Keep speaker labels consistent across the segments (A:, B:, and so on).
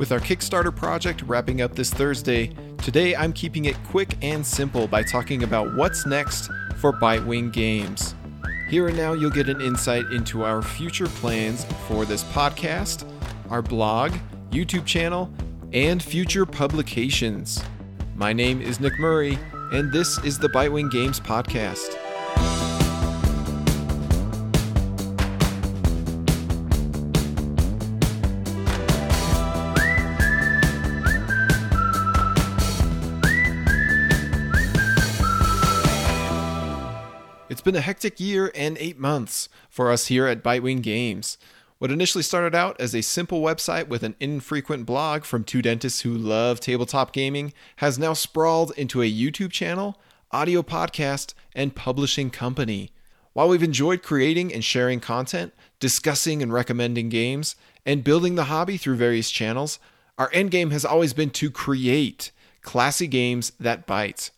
A: With our Kickstarter project wrapping up this Thursday, today I'm keeping it quick and simple by talking about what's next for Bitewing Games. Here and now, you'll get an insight into our future plans for this podcast, our blog, YouTube channel, and future publications. My name is Nick Murray, and this is the Bitewing Games Podcast. It's been a hectic year and eight months for us here at Bitewing Games. What initially started out as a simple website with an infrequent blog from two dentists who love tabletop gaming has now sprawled into a YouTube channel, audio podcast, and publishing company. While we've enjoyed creating and sharing content, discussing and recommending games, and building the hobby through various channels, our end game has always been to create classy games that bite.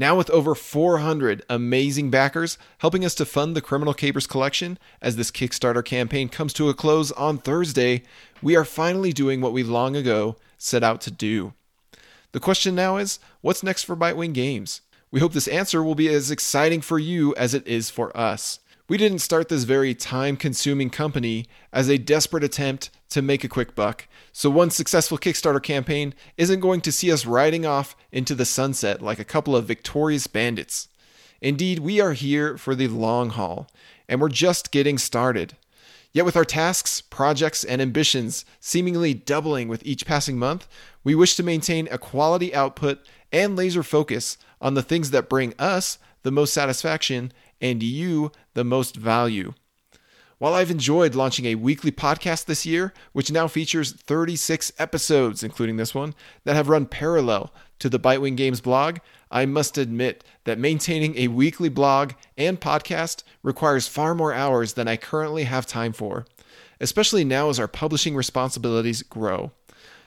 A: Now, with over 400 amazing backers helping us to fund the Criminal Capers collection as this Kickstarter campaign comes to a close on Thursday, we are finally doing what we long ago set out to do. The question now is what's next for Bitewing Games? We hope this answer will be as exciting for you as it is for us. We didn't start this very time consuming company as a desperate attempt to make a quick buck, so one successful Kickstarter campaign isn't going to see us riding off into the sunset like a couple of victorious bandits. Indeed, we are here for the long haul, and we're just getting started. Yet, with our tasks, projects, and ambitions seemingly doubling with each passing month, we wish to maintain a quality output and laser focus on the things that bring us the most satisfaction and you the most value. While I've enjoyed launching a weekly podcast this year, which now features 36 episodes, including this one, that have run parallel to the Bitewing Games blog, I must admit that maintaining a weekly blog and podcast requires far more hours than I currently have time for, especially now as our publishing responsibilities grow.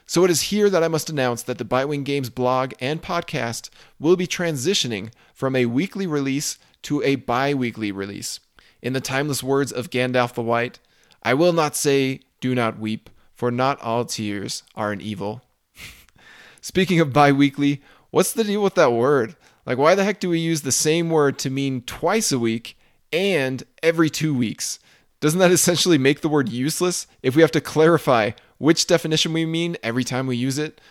A: So it is here that I must announce that the Bitewing Games blog and podcast will be transitioning from a weekly release to a bi weekly release. In the timeless words of Gandalf the White, I will not say, Do not weep, for not all tears are an evil. Speaking of bi weekly, what's the deal with that word? Like, why the heck do we use the same word to mean twice a week and every two weeks? Doesn't that essentially make the word useless if we have to clarify which definition we mean every time we use it?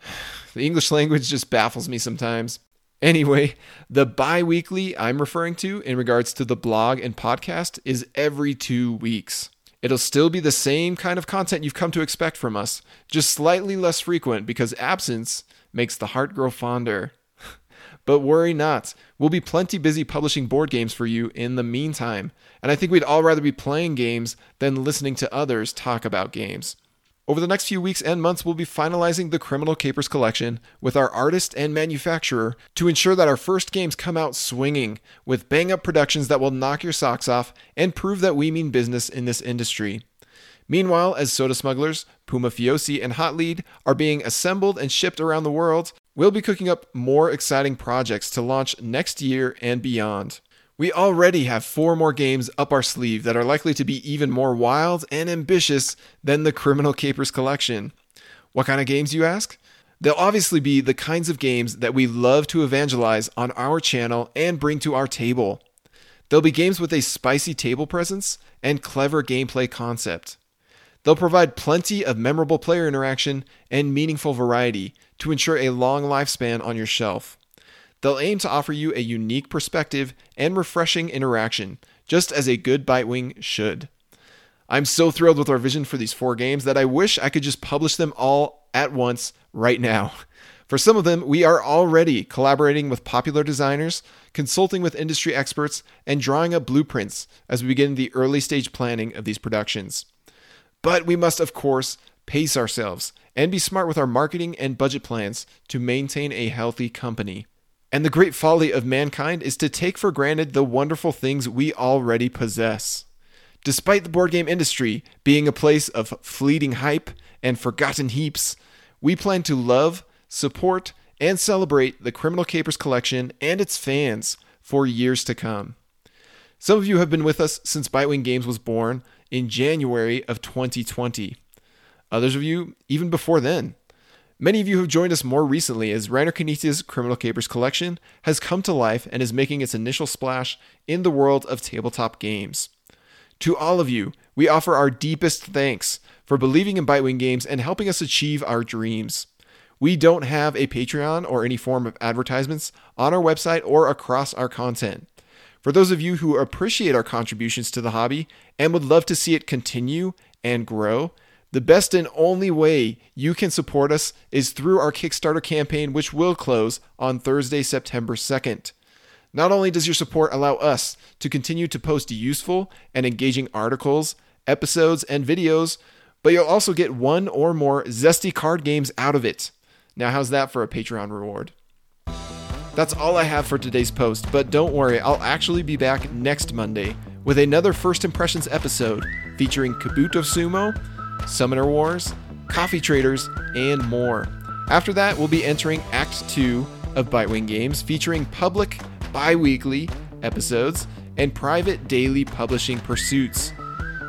A: The English language just baffles me sometimes. Anyway, the bi weekly I'm referring to in regards to the blog and podcast is every two weeks. It'll still be the same kind of content you've come to expect from us, just slightly less frequent because absence makes the heart grow fonder. but worry not, we'll be plenty busy publishing board games for you in the meantime, and I think we'd all rather be playing games than listening to others talk about games. Over the next few weeks and months, we'll be finalizing the Criminal Capers collection with our artist and manufacturer to ensure that our first games come out swinging with bang up productions that will knock your socks off and prove that we mean business in this industry. Meanwhile, as Soda Smugglers, Pumafiosi, and Hot Lead are being assembled and shipped around the world, we'll be cooking up more exciting projects to launch next year and beyond. We already have four more games up our sleeve that are likely to be even more wild and ambitious than the Criminal Capers collection. What kind of games, you ask? They'll obviously be the kinds of games that we love to evangelize on our channel and bring to our table. They'll be games with a spicy table presence and clever gameplay concept. They'll provide plenty of memorable player interaction and meaningful variety to ensure a long lifespan on your shelf. They'll aim to offer you a unique perspective and refreshing interaction, just as a good Bitewing should. I'm so thrilled with our vision for these four games that I wish I could just publish them all at once right now. For some of them, we are already collaborating with popular designers, consulting with industry experts, and drawing up blueprints as we begin the early stage planning of these productions. But we must, of course, pace ourselves and be smart with our marketing and budget plans to maintain a healthy company. And the great folly of mankind is to take for granted the wonderful things we already possess. Despite the board game industry being a place of fleeting hype and forgotten heaps, we plan to love, support, and celebrate the Criminal Capers collection and its fans for years to come. Some of you have been with us since Bitewing Games was born in January of 2020. Others of you, even before then. Many of you have joined us more recently as Reiner Knizia's Criminal Capers collection has come to life and is making its initial splash in the world of tabletop games. To all of you, we offer our deepest thanks for believing in Bitewing Games and helping us achieve our dreams. We don't have a Patreon or any form of advertisements on our website or across our content. For those of you who appreciate our contributions to the hobby and would love to see it continue and grow, the best and only way you can support us is through our Kickstarter campaign, which will close on Thursday, September 2nd. Not only does your support allow us to continue to post useful and engaging articles, episodes, and videos, but you'll also get one or more zesty card games out of it. Now, how's that for a Patreon reward? That's all I have for today's post, but don't worry, I'll actually be back next Monday with another First Impressions episode featuring Kabuto Sumo, Summoner Wars, Coffee Traders, and more. After that, we'll be entering Act 2 of Bitewing Games featuring public bi weekly episodes and private daily publishing pursuits.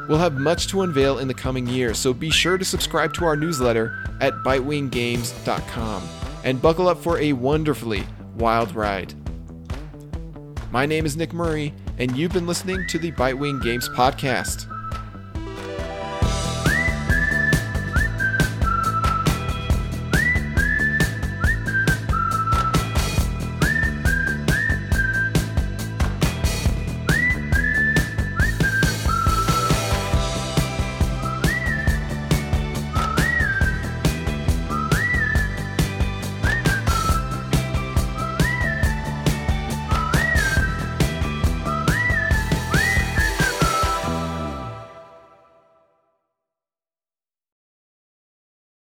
A: We'll have much to unveil in the coming year, so be sure to subscribe to our newsletter at bitewinggames.com and buckle up for a wonderfully wild ride. My name is Nick Murray, and you've been listening to the Bitewing Games Podcast.